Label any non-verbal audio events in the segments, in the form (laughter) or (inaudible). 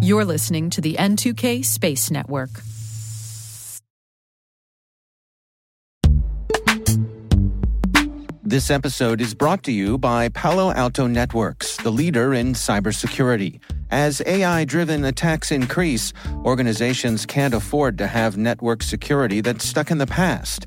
You're listening to the N2K Space Network. This episode is brought to you by Palo Alto Networks, the leader in cybersecurity. As AI driven attacks increase, organizations can't afford to have network security that's stuck in the past.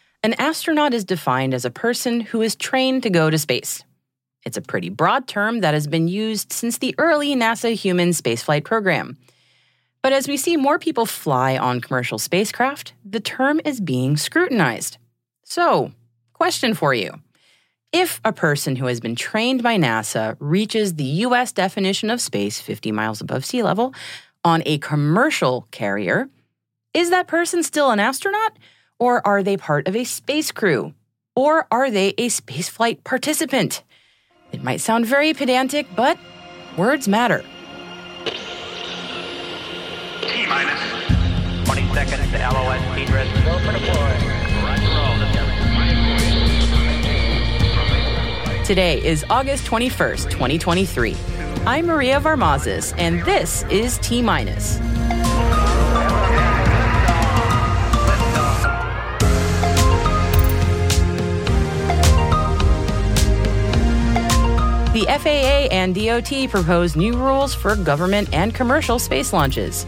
an astronaut is defined as a person who is trained to go to space. It's a pretty broad term that has been used since the early NASA human spaceflight program. But as we see more people fly on commercial spacecraft, the term is being scrutinized. So, question for you. If a person who has been trained by NASA reaches the US definition of space 50 miles above sea level on a commercial carrier, is that person still an astronaut? Or are they part of a space crew? Or are they a spaceflight participant? It might sound very pedantic, but words matter. T minus 20 seconds to LOS. Go for deploy. Today is August 21st, 2023. I'm Maria Varmazis, and this is T Minus. The FAA and DOT propose new rules for government and commercial space launches.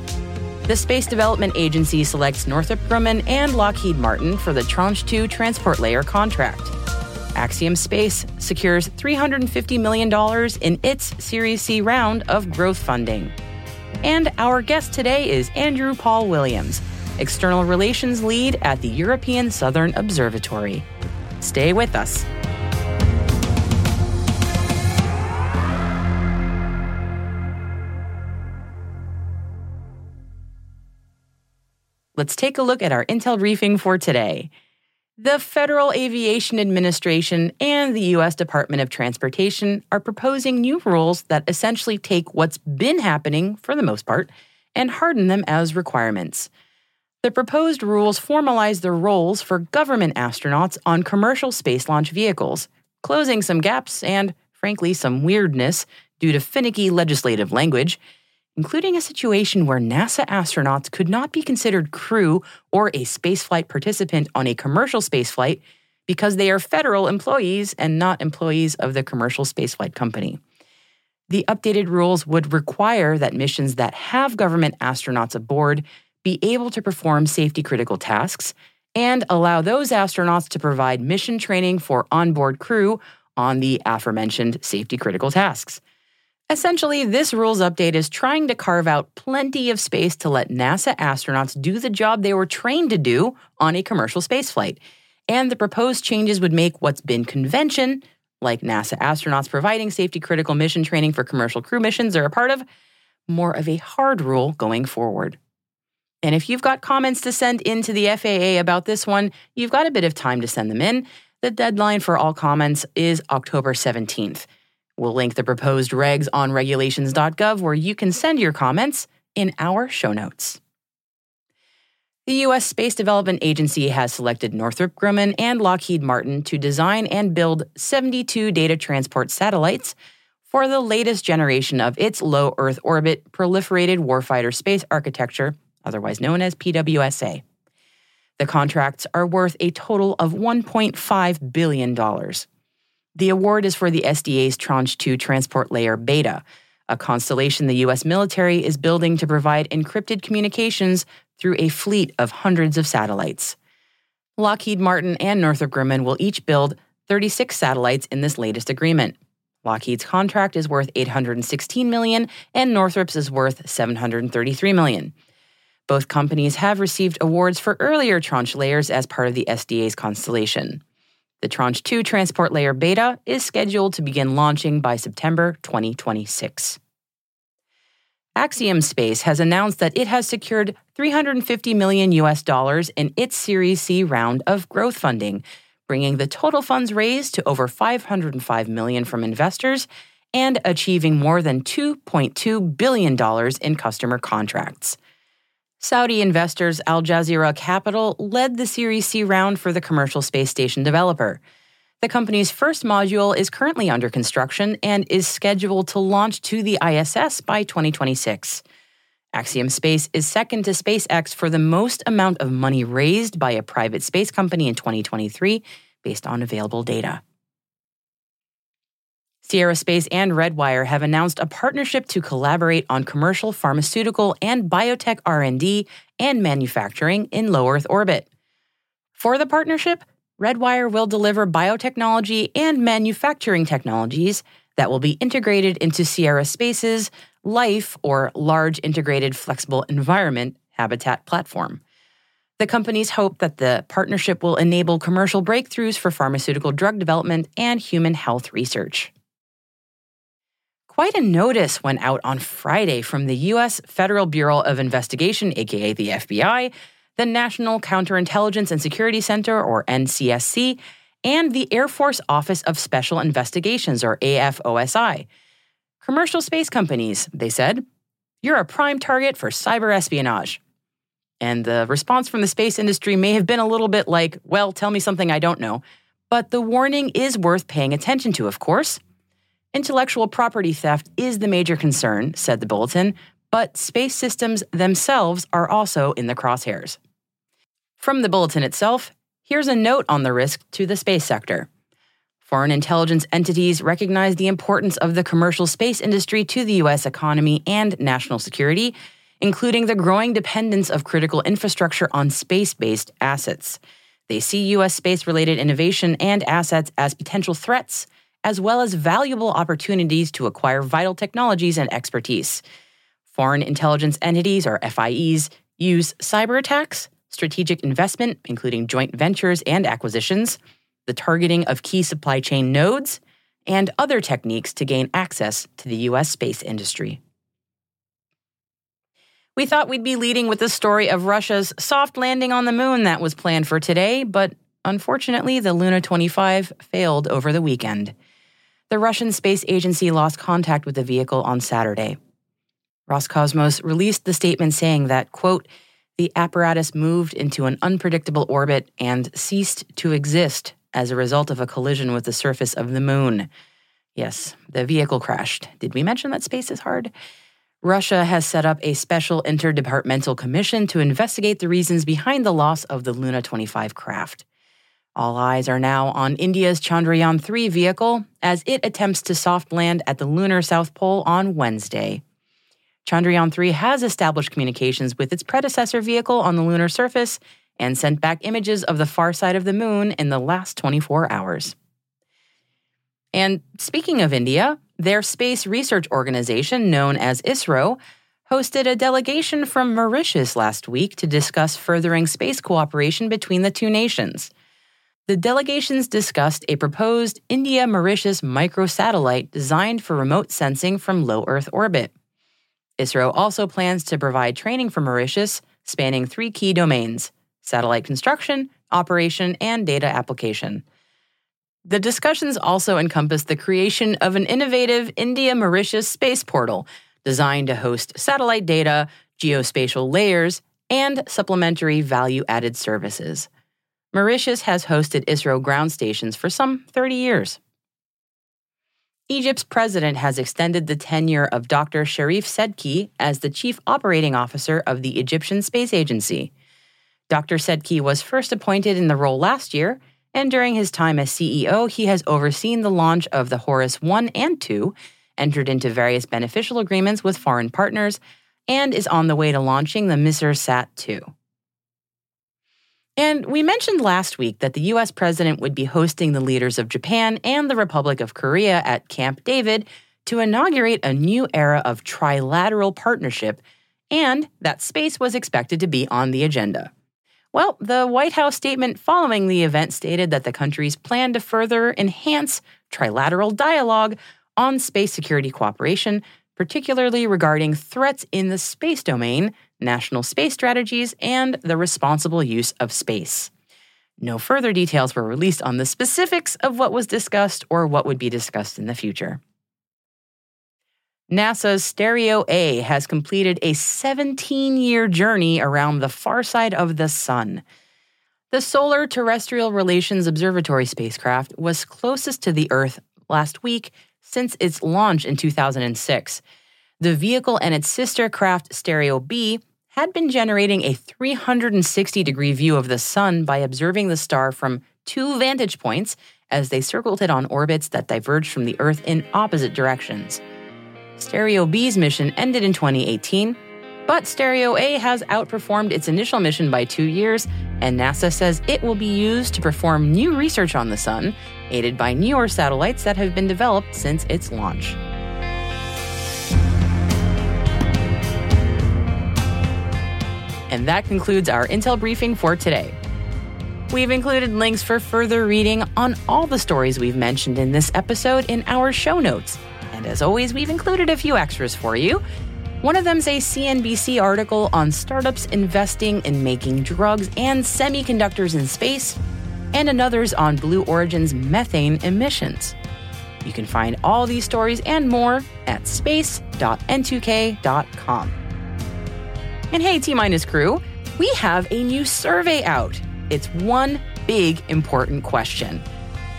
The Space Development Agency selects Northrop Grumman and Lockheed Martin for the Tranche 2 Transport Layer contract. Axiom Space secures $350 million in its Series C round of growth funding. And our guest today is Andrew Paul Williams, External Relations Lead at the European Southern Observatory. Stay with us. Let's take a look at our intel briefing for today. The Federal Aviation Administration and the U.S. Department of Transportation are proposing new rules that essentially take what's been happening, for the most part, and harden them as requirements. The proposed rules formalize the roles for government astronauts on commercial space launch vehicles, closing some gaps and, frankly, some weirdness due to finicky legislative language including a situation where NASA astronauts could not be considered crew or a spaceflight participant on a commercial spaceflight because they are federal employees and not employees of the commercial spaceflight company. The updated rules would require that missions that have government astronauts aboard be able to perform safety critical tasks and allow those astronauts to provide mission training for onboard crew on the aforementioned safety critical tasks. Essentially, this rules update is trying to carve out plenty of space to let NASA astronauts do the job they were trained to do on a commercial spaceflight. And the proposed changes would make what's been convention, like NASA astronauts providing safety critical mission training for commercial crew missions they're a part of, more of a hard rule going forward. And if you've got comments to send in to the FAA about this one, you've got a bit of time to send them in. The deadline for all comments is October 17th. We'll link the proposed regs on regulations.gov where you can send your comments in our show notes. The U.S. Space Development Agency has selected Northrop Grumman and Lockheed Martin to design and build 72 data transport satellites for the latest generation of its low Earth orbit proliferated warfighter space architecture, otherwise known as PWSA. The contracts are worth a total of $1.5 billion. The award is for the SDA's Tranche 2 Transport Layer Beta, a constellation the U.S. military is building to provide encrypted communications through a fleet of hundreds of satellites. Lockheed Martin and Northrop Grumman will each build 36 satellites in this latest agreement. Lockheed's contract is worth 816 million and Northrop's is worth 733 million. Both companies have received awards for earlier tranche layers as part of the SDA's constellation. The Tranche 2 Transport Layer Beta is scheduled to begin launching by September 2026. Axiom Space has announced that it has secured 350 million US dollars in its Series C round of growth funding, bringing the total funds raised to over 505 million from investors and achieving more than 2.2 billion dollars in customer contracts. Saudi investors Aljazira Capital led the Series C round for the commercial space station developer. The company's first module is currently under construction and is scheduled to launch to the ISS by 2026. Axiom Space is second to SpaceX for the most amount of money raised by a private space company in 2023, based on available data. Sierra Space and Redwire have announced a partnership to collaborate on commercial pharmaceutical and biotech R&D and manufacturing in low Earth orbit. For the partnership, Redwire will deliver biotechnology and manufacturing technologies that will be integrated into Sierra Space's LIFE, or Large Integrated Flexible Environment, habitat platform. The companies hope that the partnership will enable commercial breakthroughs for pharmaceutical drug development and human health research. Quite a notice went out on Friday from the U.S. Federal Bureau of Investigation, aka the FBI, the National Counterintelligence and Security Center, or NCSC, and the Air Force Office of Special Investigations, or AFOSI. Commercial space companies, they said, you're a prime target for cyber espionage. And the response from the space industry may have been a little bit like, well, tell me something I don't know. But the warning is worth paying attention to, of course. Intellectual property theft is the major concern, said the bulletin, but space systems themselves are also in the crosshairs. From the bulletin itself, here's a note on the risk to the space sector. Foreign intelligence entities recognize the importance of the commercial space industry to the U.S. economy and national security, including the growing dependence of critical infrastructure on space based assets. They see U.S. space related innovation and assets as potential threats, as well as valuable opportunities to acquire vital technologies and expertise. Foreign intelligence entities, or FIEs, use cyber attacks, strategic investment, including joint ventures and acquisitions, the targeting of key supply chain nodes, and other techniques to gain access to the U.S. space industry. We thought we'd be leading with the story of Russia's soft landing on the moon that was planned for today, but unfortunately, the Luna 25 failed over the weekend. The Russian Space Agency lost contact with the vehicle on Saturday. Roscosmos released the statement saying that, quote, the apparatus moved into an unpredictable orbit and ceased to exist as a result of a collision with the surface of the moon. Yes, the vehicle crashed. Did we mention that space is hard? Russia has set up a special interdepartmental commission to investigate the reasons behind the loss of the Luna 25 craft. All eyes are now on India's Chandrayaan 3 vehicle as it attempts to soft land at the lunar South Pole on Wednesday. Chandrayaan 3 has established communications with its predecessor vehicle on the lunar surface and sent back images of the far side of the moon in the last 24 hours. And speaking of India, their space research organization, known as ISRO, hosted a delegation from Mauritius last week to discuss furthering space cooperation between the two nations. The delegations discussed a proposed India Mauritius microsatellite designed for remote sensing from low Earth orbit. ISRO also plans to provide training for Mauritius spanning three key domains satellite construction, operation, and data application. The discussions also encompass the creation of an innovative India Mauritius space portal designed to host satellite data, geospatial layers, and supplementary value added services. Mauritius has hosted ISRO ground stations for some 30 years. Egypt's president has extended the tenure of Dr. Sharif Sedki as the chief operating officer of the Egyptian Space Agency. Dr. Sedki was first appointed in the role last year, and during his time as CEO, he has overseen the launch of the Horus 1 and 2, entered into various beneficial agreements with foreign partners, and is on the way to launching the MISR-SAT 2. And we mentioned last week that the US president would be hosting the leaders of Japan and the Republic of Korea at Camp David to inaugurate a new era of trilateral partnership, and that space was expected to be on the agenda. Well, the White House statement following the event stated that the countries plan to further enhance trilateral dialogue on space security cooperation particularly regarding threats in the space domain, national space strategies, and the responsible use of space. No further details were released on the specifics of what was discussed or what would be discussed in the future. NASA's Stereo A has completed a 17 year journey around the far side of the Sun. The Solar Terrestrial Relations Observatory spacecraft was closest to the Earth last week since its launch in 2006. The vehicle and its sister craft Stereo B had been generating a 360 degree view of the Sun by observing the star from two vantage points as they circled it on orbits that diverged from the Earth in opposite directions. Stereo B's mission ended in 2018, but Stereo A has outperformed its initial mission by two years, and NASA says it will be used to perform new research on the Sun, aided by newer satellites that have been developed since its launch. And that concludes our Intel briefing for today. We've included links for further reading on all the stories we've mentioned in this episode in our show notes. And as always, we've included a few extras for you. One of them's a CNBC article on startups investing in making drugs and semiconductors in space, and another's on Blue Origin's methane emissions. You can find all these stories and more at space.n2k.com. And hey, T Minus crew, we have a new survey out. It's one big important question.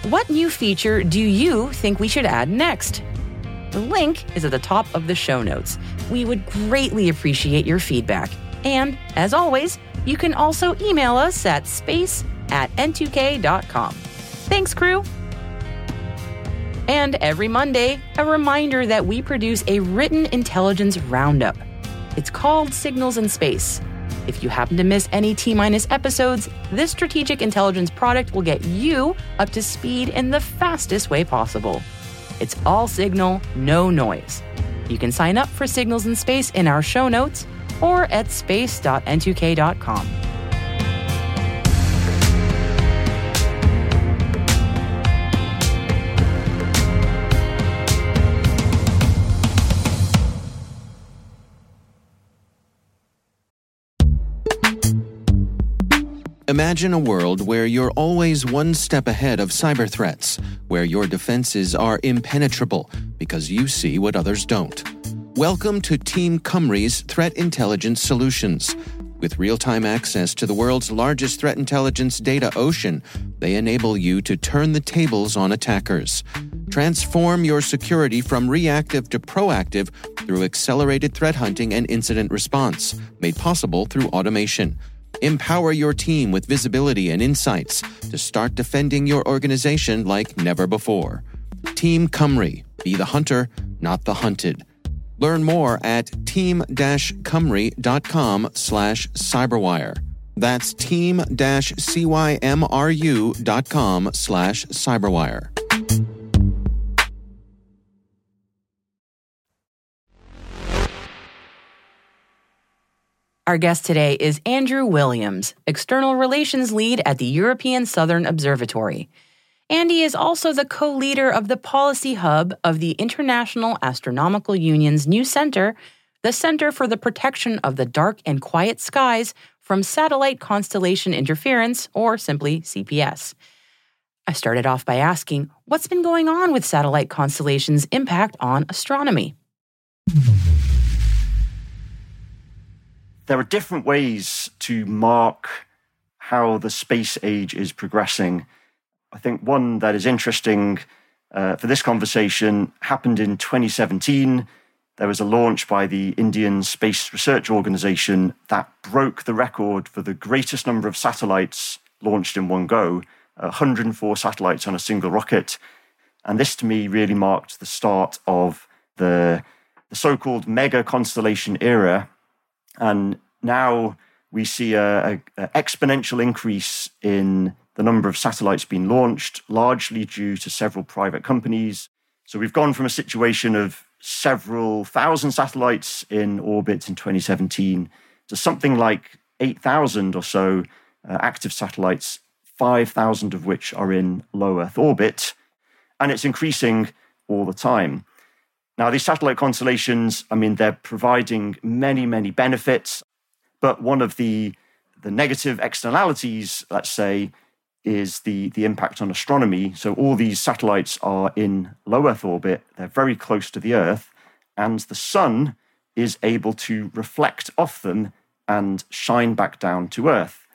What new feature do you think we should add next? The link is at the top of the show notes. We would greatly appreciate your feedback. And as always, you can also email us at space at n2k.com. Thanks, crew! And every Monday, a reminder that we produce a written intelligence roundup. It's called Signals and Space. If you happen to miss any T minus episodes, this strategic intelligence product will get you up to speed in the fastest way possible. It's all signal, no noise. You can sign up for Signals and Space in our show notes or at space.n2k.com. Imagine a world where you're always one step ahead of cyber threats, where your defenses are impenetrable because you see what others don't. Welcome to Team Cymru's Threat Intelligence Solutions. With real time access to the world's largest threat intelligence data ocean, they enable you to turn the tables on attackers. Transform your security from reactive to proactive through accelerated threat hunting and incident response, made possible through automation. Empower your team with visibility and insights to start defending your organization like never before. Team Cymru. Be the hunter, not the hunted. Learn more at team-cymru.com slash cyberwire. That's team-cymru.com slash cyberwire. Our guest today is Andrew Williams, External Relations Lead at the European Southern Observatory. Andy is also the co leader of the policy hub of the International Astronomical Union's new center, the Center for the Protection of the Dark and Quiet Skies from Satellite Constellation Interference, or simply CPS. I started off by asking what's been going on with satellite constellations' impact on astronomy. There are different ways to mark how the space age is progressing. I think one that is interesting uh, for this conversation happened in 2017. There was a launch by the Indian Space Research Organization that broke the record for the greatest number of satellites launched in one go 104 satellites on a single rocket. And this to me really marked the start of the, the so called mega constellation era, and now we see an exponential increase in the number of satellites being launched, largely due to several private companies. So we've gone from a situation of several thousand satellites in orbit in 2017 to something like 8,000 or so uh, active satellites, 5,000 of which are in low Earth orbit. And it's increasing all the time. Now, these satellite constellations, I mean, they're providing many, many benefits, but one of the, the negative externalities, let's say, is the, the impact on astronomy. So, all these satellites are in low Earth orbit, they're very close to the Earth, and the sun is able to reflect off them and shine back down to Earth.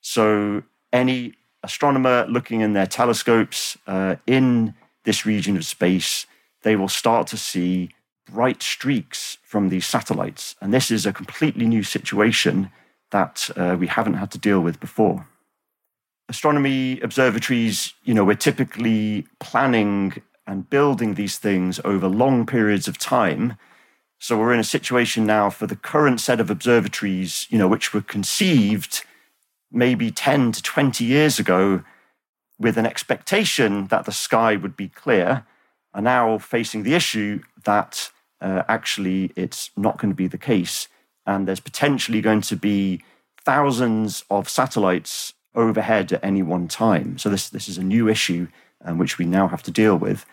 So, any astronomer looking in their telescopes uh, in this region of space, they will start to see bright streaks from these satellites. And this is a completely new situation that uh, we haven't had to deal with before. Astronomy observatories, you know, we're typically planning and building these things over long periods of time. So we're in a situation now for the current set of observatories, you know, which were conceived maybe 10 to 20 years ago with an expectation that the sky would be clear are now facing the issue that uh, actually it's not going to be the case. And there's potentially going to be thousands of satellites overhead at any one time. So this, this is a new issue um, which we now have to deal with.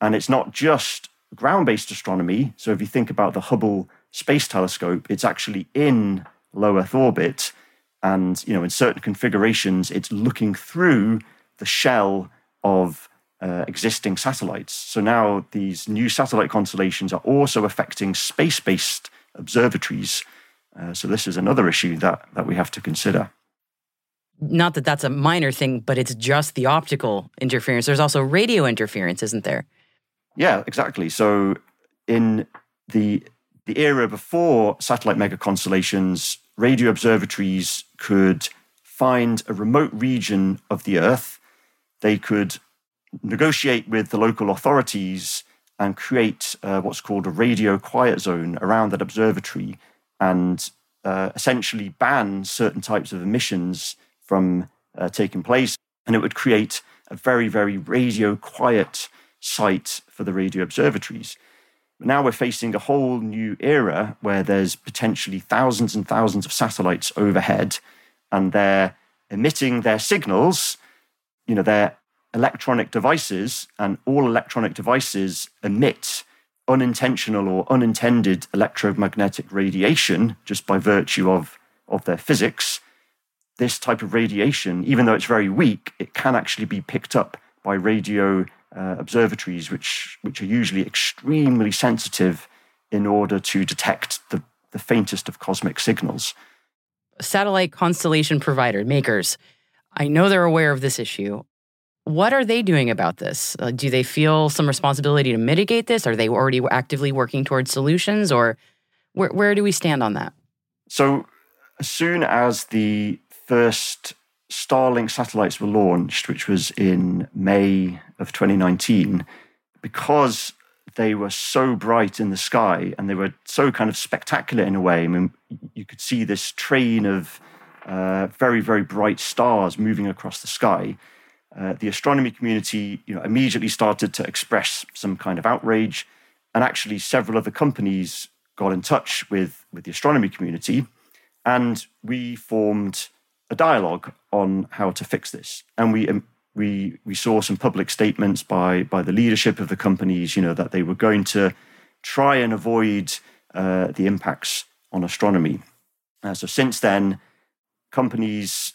And it's not just ground based astronomy. So if you think about the Hubble Space Telescope, it's actually in low Earth orbit. And you know, in certain configurations, it's looking through the shell of uh, existing satellites. So now these new satellite constellations are also affecting space based observatories. Uh, so this is another issue that, that we have to consider. Not that that's a minor thing, but it's just the optical interference. There's also radio interference, isn't there? Yeah, exactly. So in the the era before satellite mega constellations, radio observatories could find a remote region of the Earth. They could negotiate with the local authorities and create uh, what's called a radio quiet zone around that observatory and uh, essentially ban certain types of emissions from uh, taking place. And it would create a very, very radio quiet site for the radio observatories. But now we're facing a whole new era where there's potentially thousands and thousands of satellites overhead and they're emitting their signals. You know, they're electronic devices, and all electronic devices emit unintentional or unintended electromagnetic radiation just by virtue of, of their physics. This type of radiation, even though it's very weak, it can actually be picked up by radio uh, observatories, which, which are usually extremely sensitive in order to detect the, the faintest of cosmic signals. Satellite constellation provider makers, I know they're aware of this issue. What are they doing about this? Uh, do they feel some responsibility to mitigate this? Are they already actively working towards solutions, or where, where do we stand on that? So, as soon as the first Starlink satellites were launched, which was in May of 2019, because they were so bright in the sky and they were so kind of spectacular in a way. I mean, you could see this train of uh, very, very bright stars moving across the sky. Uh, the astronomy community you know, immediately started to express some kind of outrage, and actually several other companies got in touch with, with the astronomy community, and we formed a dialogue on how to fix this. And we um, we we saw some public statements by by the leadership of the companies, you know, that they were going to try and avoid uh, the impacts on astronomy. Uh, so since then, companies,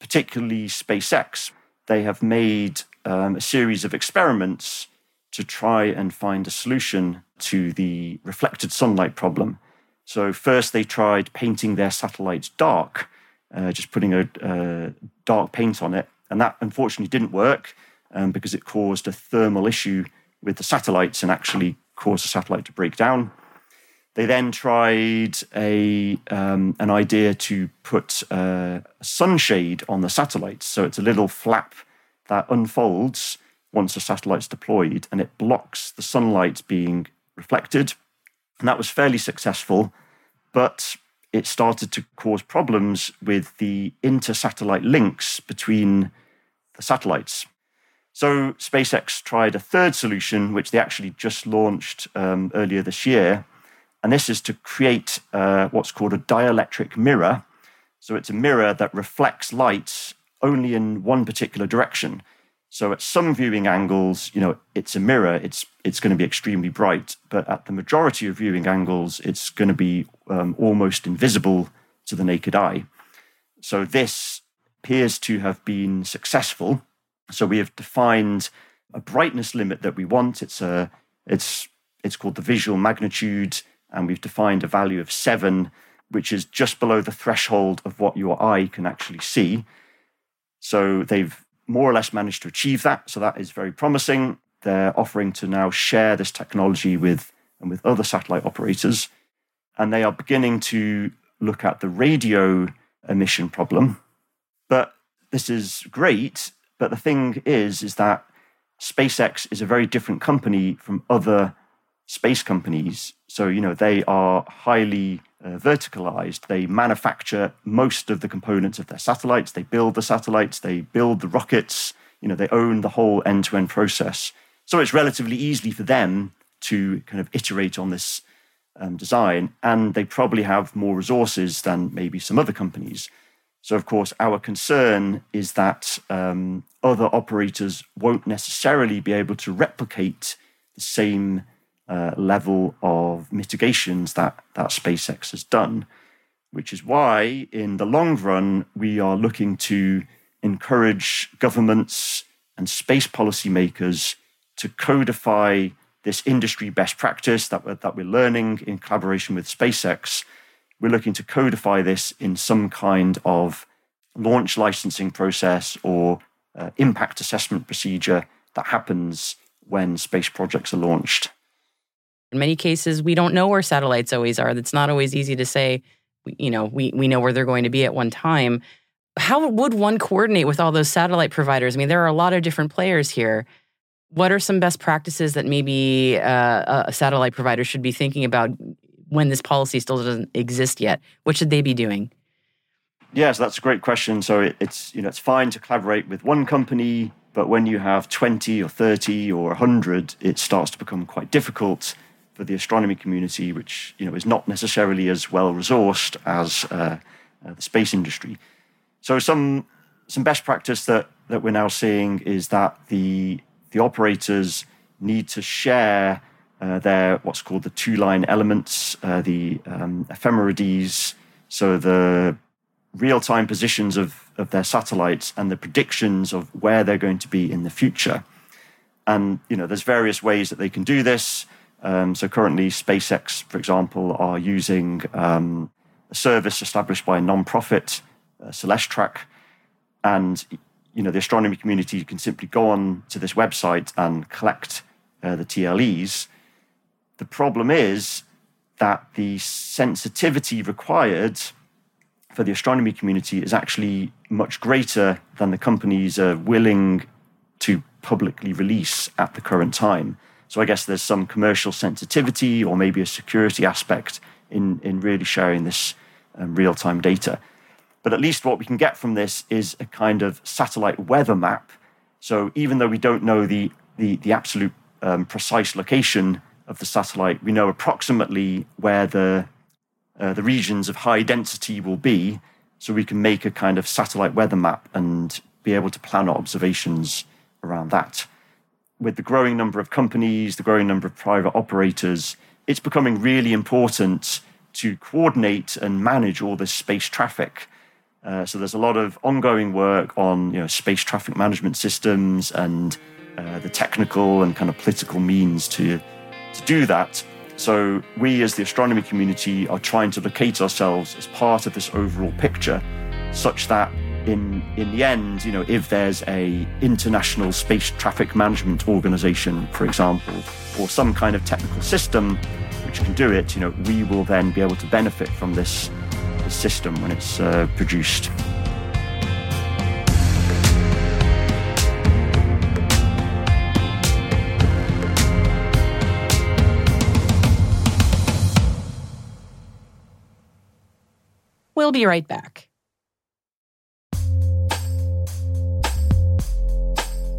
particularly SpaceX, they have made um, a series of experiments to try and find a solution to the reflected sunlight problem. So, first, they tried painting their satellites dark, uh, just putting a, a, dark paint on it. And that unfortunately didn't work um, because it caused a thermal issue with the satellites and actually caused the satellite to break down. They then tried a um, an idea to put uh, a sunshade on the satellites, so it's a little flap that unfolds once the satellite's deployed, and it blocks the sunlight being reflected. And that was fairly successful, but it started to cause problems with the inter-satellite links between the satellites. So SpaceX tried a third solution, which they actually just launched um, earlier this year, and this is to create uh, what's called a dielectric mirror. So it's a mirror that reflects light only in one particular direction. So at some viewing angles, you know, it's a mirror. It's it's going to be extremely bright, but at the majority of viewing angles, it's going to be um, almost invisible to the naked eye. So this appears to have been successful. So we have defined a brightness limit that we want. It's a it's it's called the visual magnitude, and we've defined a value of seven, which is just below the threshold of what your eye can actually see. So they've more or less managed to achieve that. So that is very promising. They're offering to now share this technology with and with other satellite operators, and they are beginning to look at the radio emission problem. But this is great. But the thing is, is that SpaceX is a very different company from other space companies. So, you know, they are highly uh, verticalized. They manufacture most of the components of their satellites. They build the satellites, they build the rockets, you know, they own the whole end to end process. So it's relatively easy for them to kind of iterate on this um, design. And they probably have more resources than maybe some other companies. So, of course, our concern is that um, other operators won't necessarily be able to replicate the same uh, level of mitigations that, that SpaceX has done, which is why, in the long run, we are looking to encourage governments and space policymakers to codify this industry best practice that we're, that we're learning in collaboration with SpaceX. We're looking to codify this in some kind of launch licensing process or uh, impact assessment procedure that happens when space projects are launched. In many cases, we don't know where satellites always are. That's not always easy to say. You know, we, we know where they're going to be at one time. How would one coordinate with all those satellite providers? I mean, there are a lot of different players here. What are some best practices that maybe uh, a satellite provider should be thinking about when this policy still doesn't exist yet? What should they be doing? Yes, that's a great question. So it, it's you know it's fine to collaborate with one company, but when you have twenty or thirty or hundred, it starts to become quite difficult for the astronomy community, which you know is not necessarily as well resourced as uh, uh, the space industry. So some some best practice that that we're now seeing is that the the operators need to share uh, their what's called the two line elements, uh, the um, ephemerides, so the real time positions of, of their satellites and the predictions of where they're going to be in the future. And you know, there's various ways that they can do this. Um, so currently, SpaceX, for example, are using um, a service established by a non-profit, uh, Celestrak, and you know the astronomy community can simply go on to this website and collect uh, the TLEs. The problem is that the sensitivity required for the astronomy community is actually much greater than the companies are willing to publicly release at the current time. So I guess there's some commercial sensitivity or maybe a security aspect in, in really sharing this um, real time data. But at least what we can get from this is a kind of satellite weather map. So even though we don't know the, the, the absolute um, precise location of the satellite, we know approximately where the uh, the regions of high density will be, so we can make a kind of satellite weather map and be able to plan our observations around that. With the growing number of companies, the growing number of private operators, it's becoming really important to coordinate and manage all this space traffic. Uh, so there's a lot of ongoing work on you know, space traffic management systems and uh, the technical and kind of political means to, to do that. So we, as the astronomy community, are trying to locate ourselves as part of this overall picture, such that in in the end, you know, if there's a international space traffic management organization, for example, or some kind of technical system which can do it, you know, we will then be able to benefit from this, this system when it's uh, produced. We'll be right back.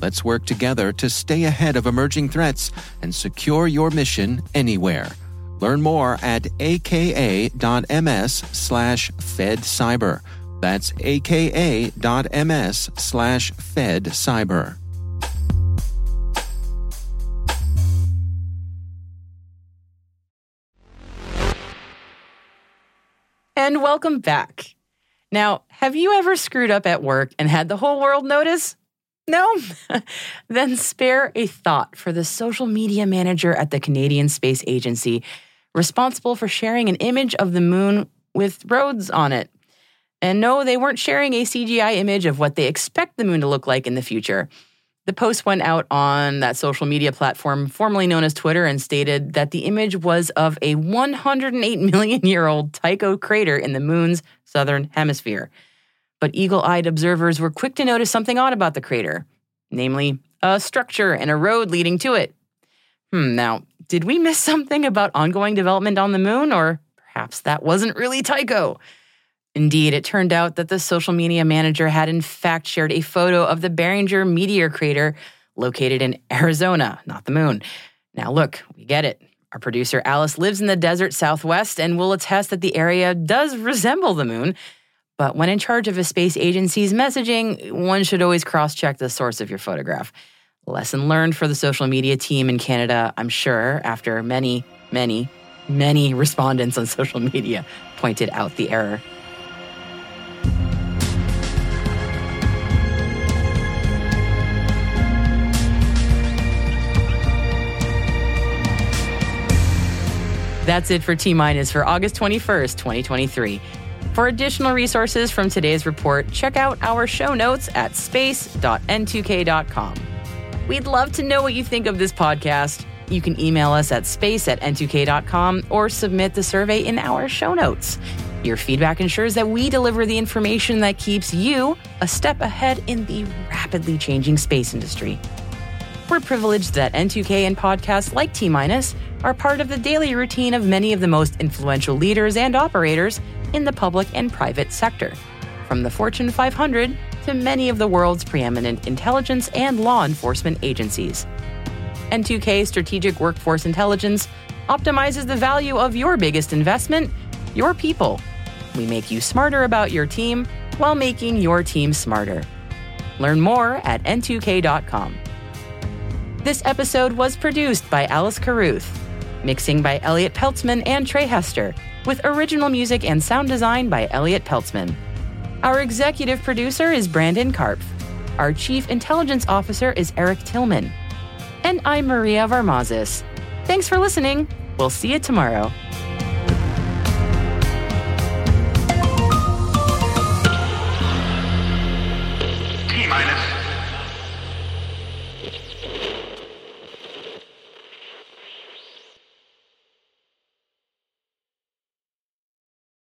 Let's work together to stay ahead of emerging threats and secure your mission anywhere. Learn more at aka.ms slash fedcyber. That's aka.ms slash fedcyber. And welcome back. Now, have you ever screwed up at work and had the whole world notice? No? (laughs) then spare a thought for the social media manager at the Canadian Space Agency, responsible for sharing an image of the moon with roads on it. And no, they weren't sharing a CGI image of what they expect the moon to look like in the future. The post went out on that social media platform formerly known as Twitter and stated that the image was of a 108 million year old Tycho crater in the moon's southern hemisphere. But eagle eyed observers were quick to notice something odd about the crater, namely, a structure and a road leading to it. Hmm, now, did we miss something about ongoing development on the moon, or perhaps that wasn't really Tycho? Indeed, it turned out that the social media manager had in fact shared a photo of the Barringer meteor crater located in Arizona, not the moon. Now, look, we get it. Our producer Alice lives in the desert southwest and will attest that the area does resemble the moon. But when in charge of a space agency's messaging, one should always cross check the source of your photograph. Lesson learned for the social media team in Canada, I'm sure, after many, many, many respondents on (laughs) social media pointed out the error. That's it for T Minus for August 21st, 2023. For additional resources from today's report, check out our show notes at space.n2k.com. We'd love to know what you think of this podcast. You can email us at space at n2k.com or submit the survey in our show notes. Your feedback ensures that we deliver the information that keeps you a step ahead in the rapidly changing space industry. We're privileged that N2K and podcasts like T Minus are part of the daily routine of many of the most influential leaders and operators in the public and private sector, from the Fortune 500 to many of the world's preeminent intelligence and law enforcement agencies. N2K Strategic Workforce Intelligence optimizes the value of your biggest investment, your people. We make you smarter about your team while making your team smarter. Learn more at n2k.com. This episode was produced by Alice Carruth, mixing by Elliot Peltzman and Trey Hester, with original music and sound design by Elliot Peltzman. Our executive producer is Brandon Karpf. Our chief intelligence officer is Eric Tillman. And I'm Maria Varmazis. Thanks for listening. We'll see you tomorrow.